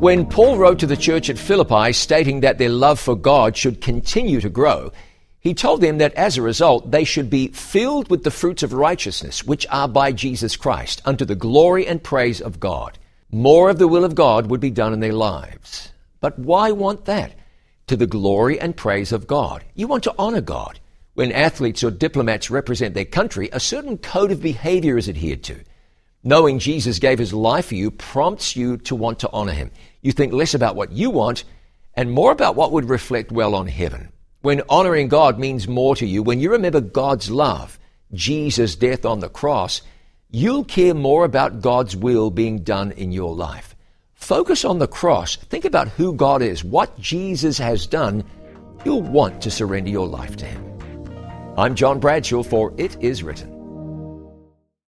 When Paul wrote to the church at Philippi stating that their love for God should continue to grow, he told them that as a result they should be filled with the fruits of righteousness, which are by Jesus Christ, unto the glory and praise of God. More of the will of God would be done in their lives. But why want that? To the glory and praise of God. You want to honor God. When athletes or diplomats represent their country, a certain code of behavior is adhered to. Knowing Jesus gave his life for you prompts you to want to honor him. You think less about what you want and more about what would reflect well on heaven. When honoring God means more to you, when you remember God's love, Jesus' death on the cross, you'll care more about God's will being done in your life. Focus on the cross. Think about who God is, what Jesus has done. You'll want to surrender your life to Him. I'm John Bradshaw for It Is Written.